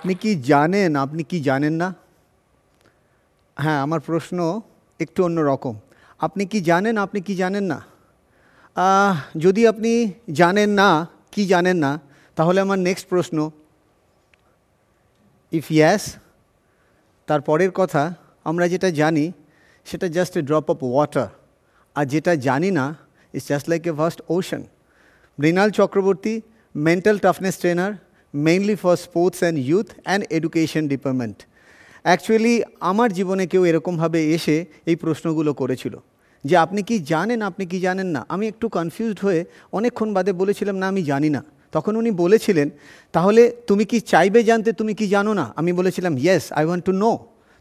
আপনি কি জানেন? আপনি কি জানেন না? হ্যাঁ আমার প্রশ্ন একটু অন্য রকম। আপনি কি জানেন? আপনি কি জানেন না? যদি আপনি জানেন না, কি জানেন না, তাহলে আমার নেক্সট প্রশ্ন। ইফ ইয়াস তার পরের কথা, আমরা যেটা জানি, সেটা just a drop of water আর যেটা জানি না is just like a vast ocean Mrinal Chakraborty mental toughness trainer mainly for sports and youth and education department actually আমার জীবনে কেউ এরকমভাবে এসে এই প্রশ্নগুলো করেছিল যে, আপনি কি জানেন? আপনি কি জানেন না? আমি একটু কনফিউজড হয়ে অনেকক্ষণ বাদে বলেছিলাম, না, আমি জানি না। তখন উনি বলেছিলেন, তাহলে তুমি কি চাইবে জানতে? তুমি কি জানো না? আমি বলেছিলাম yes I want to know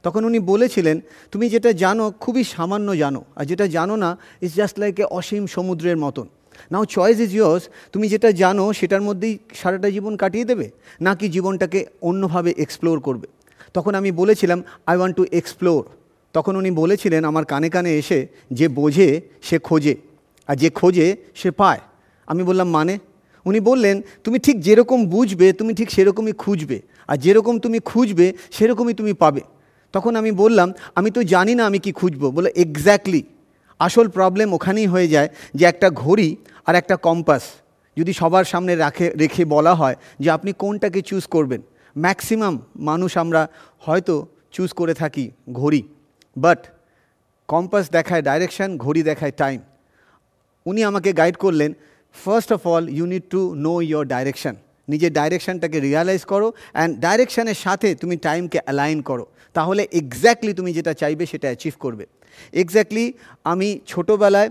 তখন উনি বলেছিলেন, তুমি যেটা জানো, খুবই সামান্য জানো, আর যেটা জানো না ইজ জাস্ট লাইক এ অসীম সমুদ্রের মতন। নাও চয়েস ইজ ইয়োর্স তুমি যেটা জানো, সেটার মধ্যেই সারাটা জীবন কাটিয়ে দেবে, নাকি জীবনটাকে অন্যভাবে এক্সপ্লোর করবে? তখন আমি বলেছিলাম আই ওয়ান্ট টু এক্সপ্লোর তখন উনি বলেছিলেন, আমার কানে কানে এসে, যে বোঝে, সে খোঁজে, আর যে খোঁজে, সে পায়। আমি বললাম মানে? উনি বললেন, তুমি ঠিক যেরকম বুঝবে, তুমি ঠিক সেরকমই খুঁজবে, আর যেরকম তুমি খুঁজবে, সেরকমই তুমি পাবে। তখন আমি বললাম, আমি তো জানি না আমি কি খুঁজবো। বলে এক্স্যাক্টলি আসল প্রবলেম ওখানেই হয়ে যায় যে একটা ঘড়ি আর একটা কম্পাস যদি সবার সামনে রাখে, রেখে বলা হয় যে আপনি কোনটাকে চুজ করবেন। ম্যাক্সিমাম মানুষ আমরা হয়তো চুজ করে থাকি ঘড়ি। বাট কম্পাস দেখায় ডাইরেকশান ঘড়ি দেখায় টাইম উনি আমাকে গাইড করলেন first of all you need to know your direction নিজের ডাইরেকশানটাকে রিয়ালাইজ করো অ্যান্ড ডাইরেকশানের সাথে তুমি টাইমকে অ্যালাইন করো। তাহলে এক্স্যাক্টলি তুমি যেটা চাইবে সেটা অ্যাচিভ করবে। এক্স্যাক্টলি আমি ছোটোবেলায়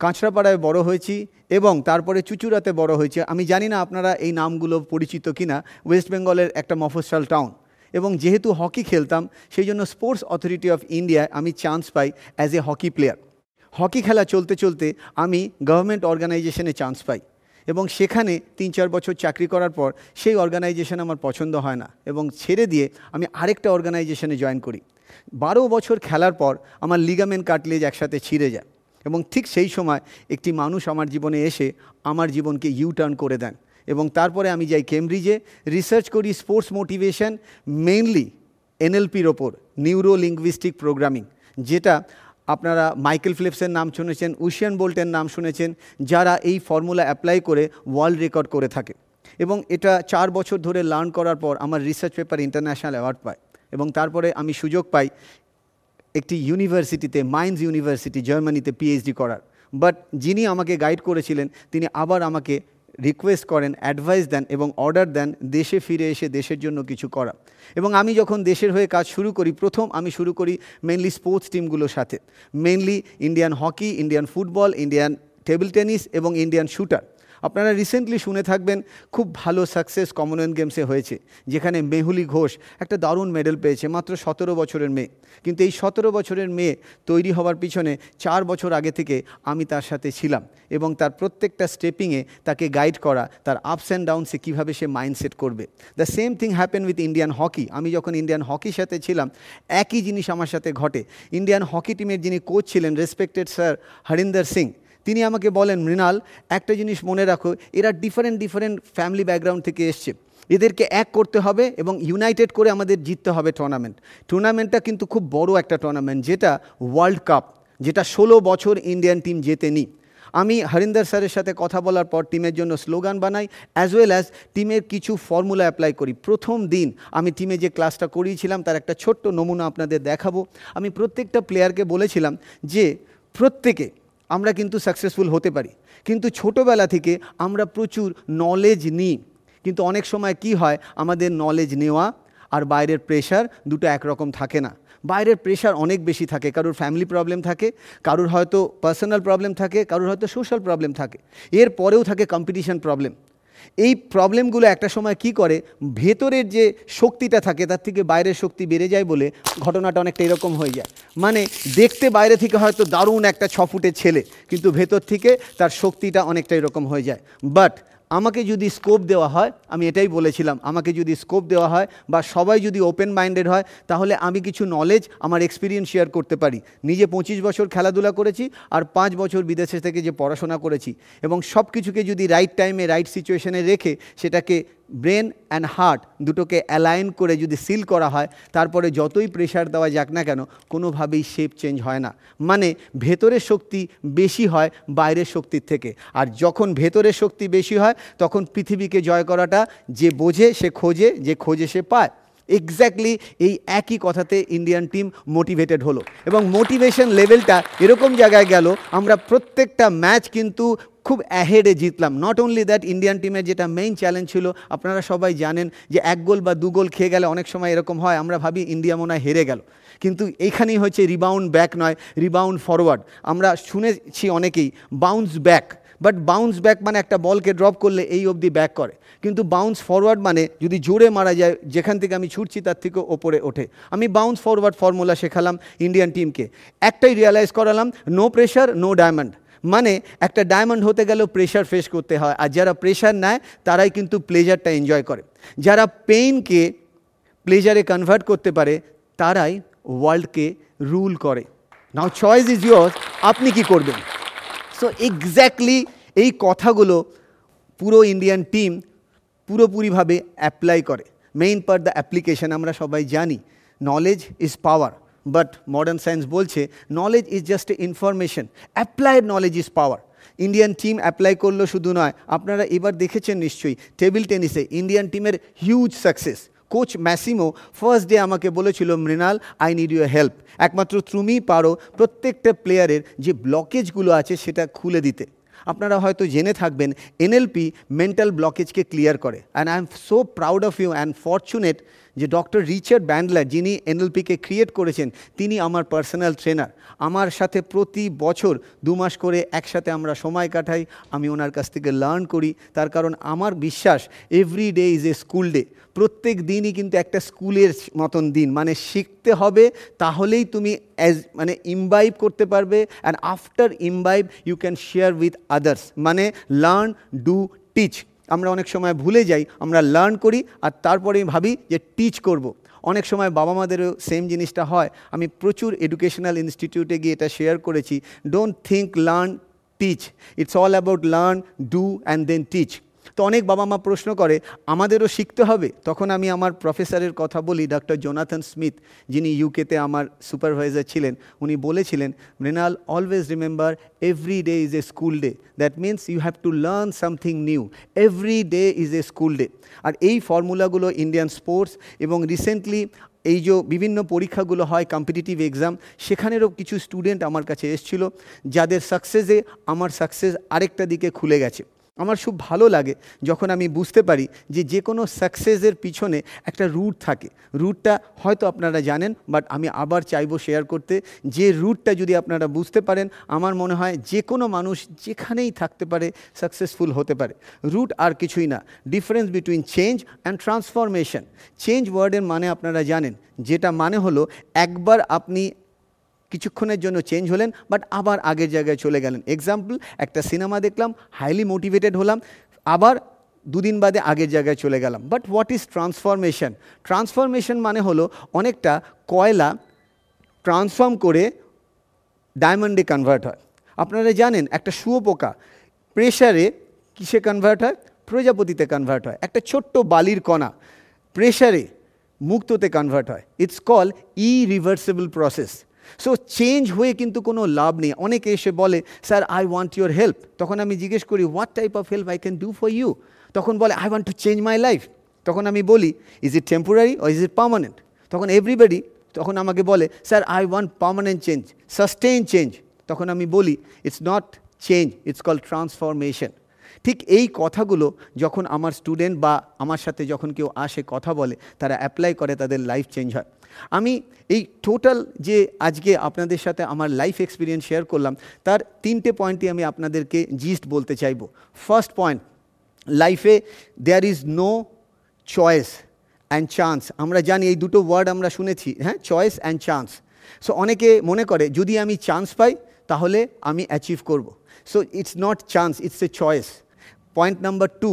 কাঁচরাপাড়ায় বড় হয়েছি এবং তারপরে চুচুড়াতে বড় হয়েছে। আমি জানি না আপনারা এই নামগুলো পরিচিত কিনা। ওয়েস্ট বেঙ্গলের একটা মফস্বল টাউন এবং যেহেতু হকি খেলতাম, সেই জন্য স্পোর্টস অথরিটি অফ ইন্ডিয়ায় আমি chance pi as a hockey player hockey খেলা চলতে চলতে আমি গভর্নমেন্ট অর্গানাইজেশনে চান্স পাই। এবং সেখানে তিন চার বছর চাকরি করার পর সেই অর্গানাইজেশন আমার পছন্দ হয় না এবং ছেড়ে দিয়ে আমি আরেকটা অর্গানাইজেশনে জয়েন করি। বারো বছর খেলার পর আমার লিগামেন্ট কাটলেজ একসাথে ছিঁড়ে যায় এবং ঠিক সেই সময় একটি মানুষ আমার জীবনে এসে আমার জীবনকে ইউ টার্ন করে দেন এবং তারপরে আমি যাই কেমব্রিজে রিসার্চ করি স্পোর্টস মোটিভেশন মেইনলি এনএলপির ওপর নিউরো লিঙ্গুইস্টিক প্রোগ্রামিং যেটা আপনারা মাইকেল ফিলিপসের নাম শুনেছেন উশিয়ান বোল্টের নাম শুনেছেন, যারা এই ফর্মুলা অ্যাপ্লাই করে ওয়ার্ল্ড রেকর্ড করে থাকে। এবং এটা চার বছর ধরে লার্ন করার পর আমার রিসার্চ পেপার ইন্টারন্যাশনাল অ্যাওয়ার্ড পায়। এবং তারপরে আমি সুযোগ পাই একটি ইউনিভার্সিটিতে, মাইন্স ইউনিভার্সিটি, জার্মানিতে পিএইচডি করার। বাট যিনি আমাকে গাইড করেছিলেন, তিনি আবার আমাকে রিকোয়েস্ট করেন অ্যাডভাইস দেন এবং অর্ডার দেন, দেশে ফিরে এসে দেশের জন্য কিছু করা। এবং আমি যখন দেশের হয়ে কাজ শুরু করি, প্রথম আমি শুরু করি মেনলি স্পোর্টস টিমগুলোর সাথে। Mainly Indian hockey Indian football Indian table tennis এবং ইন্ডিয়ান শুটার আপনারা রিসেন্টলি শুনে থাকবেন, খুব ভালো সাকসেস কমনওয়েলথ গেমসে হয়েছে, যেখানে মেহুলি ঘোষ একটা দারুণ মেডেল পেয়েছে, মাত্র সতেরো বছরের মেয়ে। কিন্তু এই সতেরো বছরের মেয়ে তৈরি হওয়ার পিছনে চার বছর আগে থেকে আমি তার সাথে ছিলাম এবং তার প্রত্যেকটা স্টেপিংয়ে তাকে গাইড করা, তার আপস অ্যান্ড ডাউনসে কীভাবে সে মাইন্ডসেট করবে। The same thing happen with Indian hockey আমি যখন ইন্ডিয়ান হকির সাথে ছিলাম, একই জিনিস আমার সাথে ঘটে। ইন্ডিয়ান হকি টিমের যিনি কোচ ছিলেন রেসপেক্টেড স্যার হরিন্দর সিং তিনি আমাকে বলেন, মৃণাল, একটা জিনিস মনে রাখো, এরা ডিফারেন্ট ডিফারেন্ট ফ্যামিলি ব্যাকগ্রাউন্ড থেকে এসছে। এদেরকে এক করতে হবে এবং ইউনাইটেড করে আমাদের জিততে হবে টুর্নামেন্ট টুর্নামেন্টটা কিন্তু খুব বড় একটা টুর্নামেন্ট যেটা ওয়ার্ল্ড কাপ যেটা ষোলো বছর ইন্ডিয়ান টিম জেতেনি। আমি হরিন্দর স্যারের সাথে কথা বলার পর টিমের জন্য স্লোগান বানাই অ্যাজ ওয়েল অ্যাজ টিমের কিছু ফর্মুলা অ্যাপ্লাই করি। প্রথম দিন আমি টিমে যে ক্লাসটা করিয়েছিলাম, তার একটা ছোট্ট নমুনা আপনাদের দেখাবো। আমি প্রত্যেকটা প্লেয়ারকে বলেছিলাম যে, প্রত্যেকে আমরা কিন্তু সাকসেসফুল হতে পারি। কিন্তু ছোটোবেলা থেকে আমরা প্রচুর নলেজ নিই। কিন্তু অনেক সময় কি হয়, আমাদের নলেজ নেওয়া আর বাইরের প্রেশার দুটো একরকম থাকে না। বাইরের প্রেশার অনেক বেশি থাকে, কারোর ফ্যামিলি প্রবলেম থাকে, কারোর হয়তো পার্সোনাল প্রবলেম থাকে, কারোর হয়তো সোশ্যাল প্রবলেম থাকে। এর পরেও থাকে কম্পিটিশান প্রবলেম এই প্রবলেমগুলো একটা সময় কি করে? ভেতরের যে শক্তিটা থাকে, তার থেকে বাইরের শক্তি বেড়ে যায় বলে ঘটনাটা অনেকটা এরকম হয়ে যায়। মানে দেখতে বাইরে থেকে হয়তো দারুণ একটা ছ ফুটের ছেলে, কিন্তু ভেতর থেকে তার শক্তিটা অনেকটা এরকম হয়ে যায়। বাট আমাকে যদি স্কোপ দেওয়া হয়, আমি এটাই বলেছিলাম, আমাকে যদি স্কোপ দেওয়া হয় বা সবাই যদি ওপেন মাইন্ডেড হয়, তাহলে আমি কিছু নলেজ আমার এক্সপিরিয়েন্স শেয়ার করতে পারি। নিজে পঁচিশ বছর খেলাধুলা করেছি আর পাঁচ বছর বিদেশে থেকে যে পড়াশোনা করেছি এবং সব কিছুকে যদি রাইট টাইমে রাইট সিচুয়েশনে রেখে সেটাকে ব্রেন অ্যান্ড হার্ট দুটোকে অ্যালাইন করে যদি সিল করা হয়, তারপরে যতই প্রেশার দেওয়া যাক না কেন, কোনোভাবেই শেপ চেঞ্জ হয় না। মানে ভেতরের শক্তি বেশি হয় বাইরের শক্তির থেকে। আর যখন ভেতরের শক্তি বেশি হয়, তখন পৃথিবীকে জয় করাটা যে বোঝে, সে খোঁজে, যে খোঁজে সে পায়। এক্স্যাক্টলি এই একই কথাতে ইন্ডিয়ান টিম মোটিভেটেড হলো। এবং মোটিভেশন লেভেলটা এরকম জায়গায় গেল, আমরা প্রত্যেকটা ম্যাচ কিন্তু খুব অ্যাহেডে জিতলাম। নট অনলি দ্যাট ইন্ডিয়ান টিমের যেটা মেইন চ্যালেঞ্জ ছিল, আপনারা সবাই জানেন যে এক গোল বা দু গোল খেয়ে গেলে অনেক সময় এরকম হয়, আমরা ভাবি ইন্ডিয়া মনে হয় হেরে গেল। কিন্তু এইখানেই হচ্ছে রিবাউন্ড ব্যাক নয় রিবাউন্ড ফরওয়ার্ড আমরা শুনেছি অনেকেই bounce back but bounce back মানে একটা বলকে ড্রপ করলে এই অবধি ব্যাক করে। কিন্তু বাউন্স ফরওয়ার্ড মানে যদি জোরে মারা যায়, যেখান থেকে আমি ছুটছি তার থেকেও ওপরে ওঠে। আমি বাউন্স ফরওয়ার্ড ফর্মুলা শেখালাম ইন্ডিয়ান টিমকে একটাই রিয়ালাইজ করালাম নো প্রেশার নো ডায়মন্ড মানে একটা ডায়মন্ড হতে গেলেও প্রেশার ফেস করতে হয়। আর যারা প্রেশার নেয়, তারাই কিন্তু প্লেজারটা এনজয় করে। যারা পেইনকে প্লেজারে কনভার্ট করতে পারে, তারাই ওয়ার্ল্ডকে রুল করে। নাও চয়েস ইজ ইয়োর আপনি কি করবেন? সো এক্স্যাক্টলি এই কথাগুলো পুরো ইন্ডিয়ান টিম পুরোপুরিভাবে অ্যাপ্লাই করে। মেইন পার্ট দ্য অ্যাপ্লিকেশন আমরা সবাই জানি। Knowledge is power but modern science বলছে knowledge is just a information applied knowledge is power Indian team apply করল শুধু নয়, আপনারা এবার দেখেছেন নিশ্চয়ই টেবিল টেনিসে ইন্ডিয়ান টিমের huge success coach Massimo first day আমাকে বলেছিল, Mrinal I need your help একমাত্র তুমিই পারো প্রত্যেকটা প্লেয়ারের যে ব্লকেজগুলো আছে সেটা খুলে দিতে। আপনারা হয়তো জেনে থাকবেন এনএলপি মেন্টাল ব্লকেজকে ক্লিয়ার করে। And I am so proud of you and fortunate যে ডক্টর রিচার্ড ব্যান্ডলার, যিনি এনএলপিকে ক্রিয়েট করেছেন, তিনি আমার পার্সোনাল ট্রেনার আমার সাথে প্রতি বছর দু মাস করে একসাথে আমরা সময় কাটাই, আমি ওনার কাছ থেকে লার্ন করি। তার কারণ আমার বিশ্বাস every day is a school day প্রত্যেক দিনই কিন্তু একটা স্কুলের মতন দিন। মানে শিখতে হবে, তাহলেই তুমি অ্যাজ মানে ইমবাইব করতে পারবে and after imbibe you can share with others মানে লার্ন ডু টিচ আমরা অনেক সময় ভুলে যাই, আমরা লার্ন করি আর তারপরে ভাবি যে টিচ করব। অনেক সময় বাবা মাদেরও সেম জিনিসটা হয়। আমি প্রচুর এডুকেশনাল ইনস্টিটিউটে গিয়ে এটা শেয়ার করেছি। Don't think learn teach it's all about learn do and then teach তো অনেক বাবা মা প্রশ্ন করে, আমাদেরও শিখতে হবে? তখন আমি আমার প্রফেসরের কথা বলি ডক্টর জোনাথন স্মিথ, যিনি ইউকেতে আমার সুপারভাইজার ছিলেন, উনি বলেছিলেন, Mrinal always remember every day is a school day that means you have to learn something new every day is a school day আর এই ফর্মুলাগুলো ইন্ডিয়ান স্পোর্টস এবং রিসেন্টলি এই যে বিভিন্ন পরীক্ষাগুলো হয় কম্পিটিটিভ এক্সাম সেখানেরও কিছু স্টুডেন্ট আমার কাছে এসেছিল, যাদের সাকসেসে আমার সাকসেস আরেকটা দিকে খুলে গেছে। আমার খুব ভালো লাগে যখন আমি বুঝতে পারি যে যে কোনো সাকসেসের পিছনে একটা রুট থাকে। রুটটা হয়তো আপনারা জানেন বাট আমি আবার চাইব শেয়ার করতে। যে রুটটা যদি আপনারা বুঝতে পারেন, আমার মনে হয় যে কোনো মানুষ যেখানেই থাকতে পারে সাকসেসফুল হতে পারে। রুট আর কিছুই না। Difference between change and transformation change ওয়ার্ডের মানে আপনারা জানেন। যেটা মানে হলো, একবার আপনি কিছুক্ষণের জন্য চেঞ্জ হলেন বাট আবার আগের জায়গায় চলে গেলেন। এক্সাম্পল একটা সিনেমা দেখলাম হাইলি মোটিভেটেড হলাম, আবার দুদিন বাদে আগের জায়গায় চলে গেলাম। But what is transformation transformation মানে হলো অনেকটা কয়লা ট্রান্সফর্ম করে ডায়মন্ডে কনভার্ট হয়। আপনারা জানেন, একটা শুয়োপোকা প্রেশারে কিসে কনভার্ট হয়? প্রজাপতিতে কনভার্ট হয়। একটা ছোট্ট বালির কণা প্রেশারে মুক্ততে কনভার্ট হয়। It's call irreversible process so change হয়ে কিন্তু কোনো লাভ নেই। অনেকে এসে বলে sir I want your help তখন আমি জিজ্ঞেস করি what type of help I can do for you তখন বলে I want to change my life তখন আমি বলি is it temporary or is it permanent তখন এভরিবডি তখন আমাকে বলে sir I want permanent change sustain change তখন আমি বলি it's not change it's call transformation ঠিক এই কথাগুলো যখন আমার স্টুডেন্ট বা আমার সাথে যখন কেউ আসে, কথা বলে, তারা অ্যাপ্লাই করে, তাদের লাইফ চেঞ্জ হয়। আমি এই টোটাল যে আজকে আপনাদের সাথে আমার লাইফ এক্সপিরিয়েন্স শেয়ার করলাম, তার তিনটে পয়েন্টই আমি আপনাদেরকে জিস্ট বলতে চাইব। ফার্স্ট পয়েন্ট লাইফে there is no choice and chance আমরা জানি এই দুটো ওয়ার্ড আমরা শুনেছি হ্যাঁ চয়েস অ্যান্ড চান্স সো অনেকে মনে করে, যদি আমি চান্স পাই, তাহলে আমি অ্যাচিভ করব। So it's not chance it's a choice point number two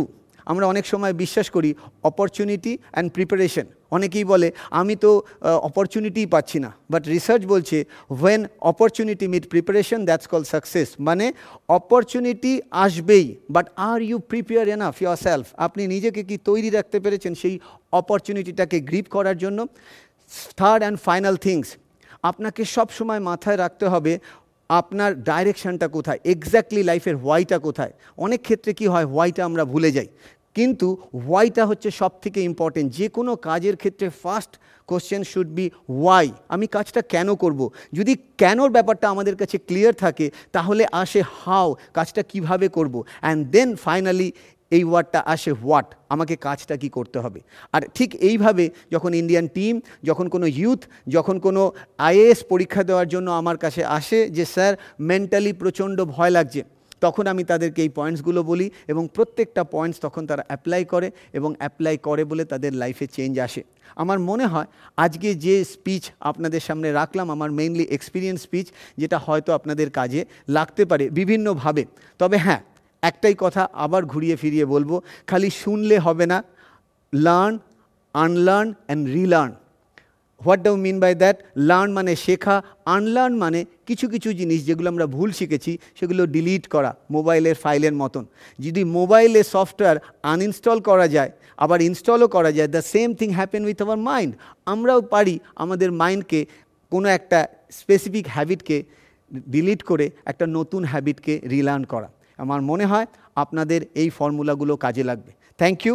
আমরা অনেক সময় বিশ্বাস করি অপরচুনিটি অ্যান্ড প্রিপারেশন অনেকেই বলে, আমি তো অপরচুনিটিই পাচ্ছি না। বাট রিসার্চ বলছে when opportunity meet preparation that's call success মানে অপরচুনিটি আসবেই but are you prepare enough yourself আপনি নিজেকে কি তৈরি রাখতে পেরেছেন সেই অপরচুনিটিটাকে গ্রিপ করার জন্য? থার্ড অ্যান্ড ফাইনাল থিংস আপনাকে সব সময় মাথায় রাখতে হবে আপনার ডাইরেকশানটা কোথায়? এক্স্যাক্টলি লাইফের হোয়াইটা কোথায়? অনেক ক্ষেত্রে কি হয় হোয়াইটা আমরা ভুলে যাই। কিন্তু হোয়াইটা হচ্ছে সব থেকে ইম্পর্টেন্ট যে কোনো কাজের ক্ষেত্রে first question should be why আমি কাজটা কেন করব। যদি কেনর ব্যাপারটা আমাদের কাছে ক্লিয়ার থাকে, তাহলে আসে হাও কাজটা কীভাবে করব। অ্যান্ড দেন ফাইনালি এই ওয়ার্ডটা আসে হোয়াট? আমাকে কাজটা কি করতে হবে? আর ঠিক এইভাবে যখন ইন্ডিয়ান টিম যখন কোনো ইউথ যখন কোনো আইএএস পরীক্ষা দেওয়ার জন্য আমার কাছে আসে যে স্যার মেন্টালি প্রচণ্ড ভয় লাগছে। তখন আমি তাদেরকে এই পয়েন্টসগুলো বলি এবং প্রত্যেকটা পয়েন্টস তখন তারা অ্যাপ্লাই করে এবং অ্যাপ্লাই করে বলে তাদের লাইফে চেঞ্জ আসে। আমার মনে হয় আজকে যে স্পিচ আপনাদের সামনে রাখলাম, আমার মেইনলি এক্সপিরিয়েন্স স্পিচ যেটা হয়তো আপনাদের কাজে লাগতে পারে বিভিন্নভাবে। তবে হ্যাঁ একটাই কথা আবার ঘুরিয়ে ফিরিয়ে বলব, খালি শুনলে হবে না। Learn unlearn and relearn what do you mean by that learn মানে শেখা আনলার্ন মানে কিছু কিছু জিনিস যেগুলো আমরা ভুল শিখেছি, সেগুলো ডিলিট করা, মোবাইলের ফাইলের মতন। যদি মোবাইলে সফটওয়্যার আনইনস্টল করা যায়, আবার ইনস্টলও করা যায় the same thing happen with our mind আমরাও পারি আমাদের মাইন্ডকে কোনো একটা স্পেসিফিক হ্যাবিটকে ডিলিট করে, একটা নতুন হ্যাবিটকে রিলার্ন করা। আমার মনে হয় আপনাদের এই ফর্মুলাগুলো কাজে লাগবে। Thank you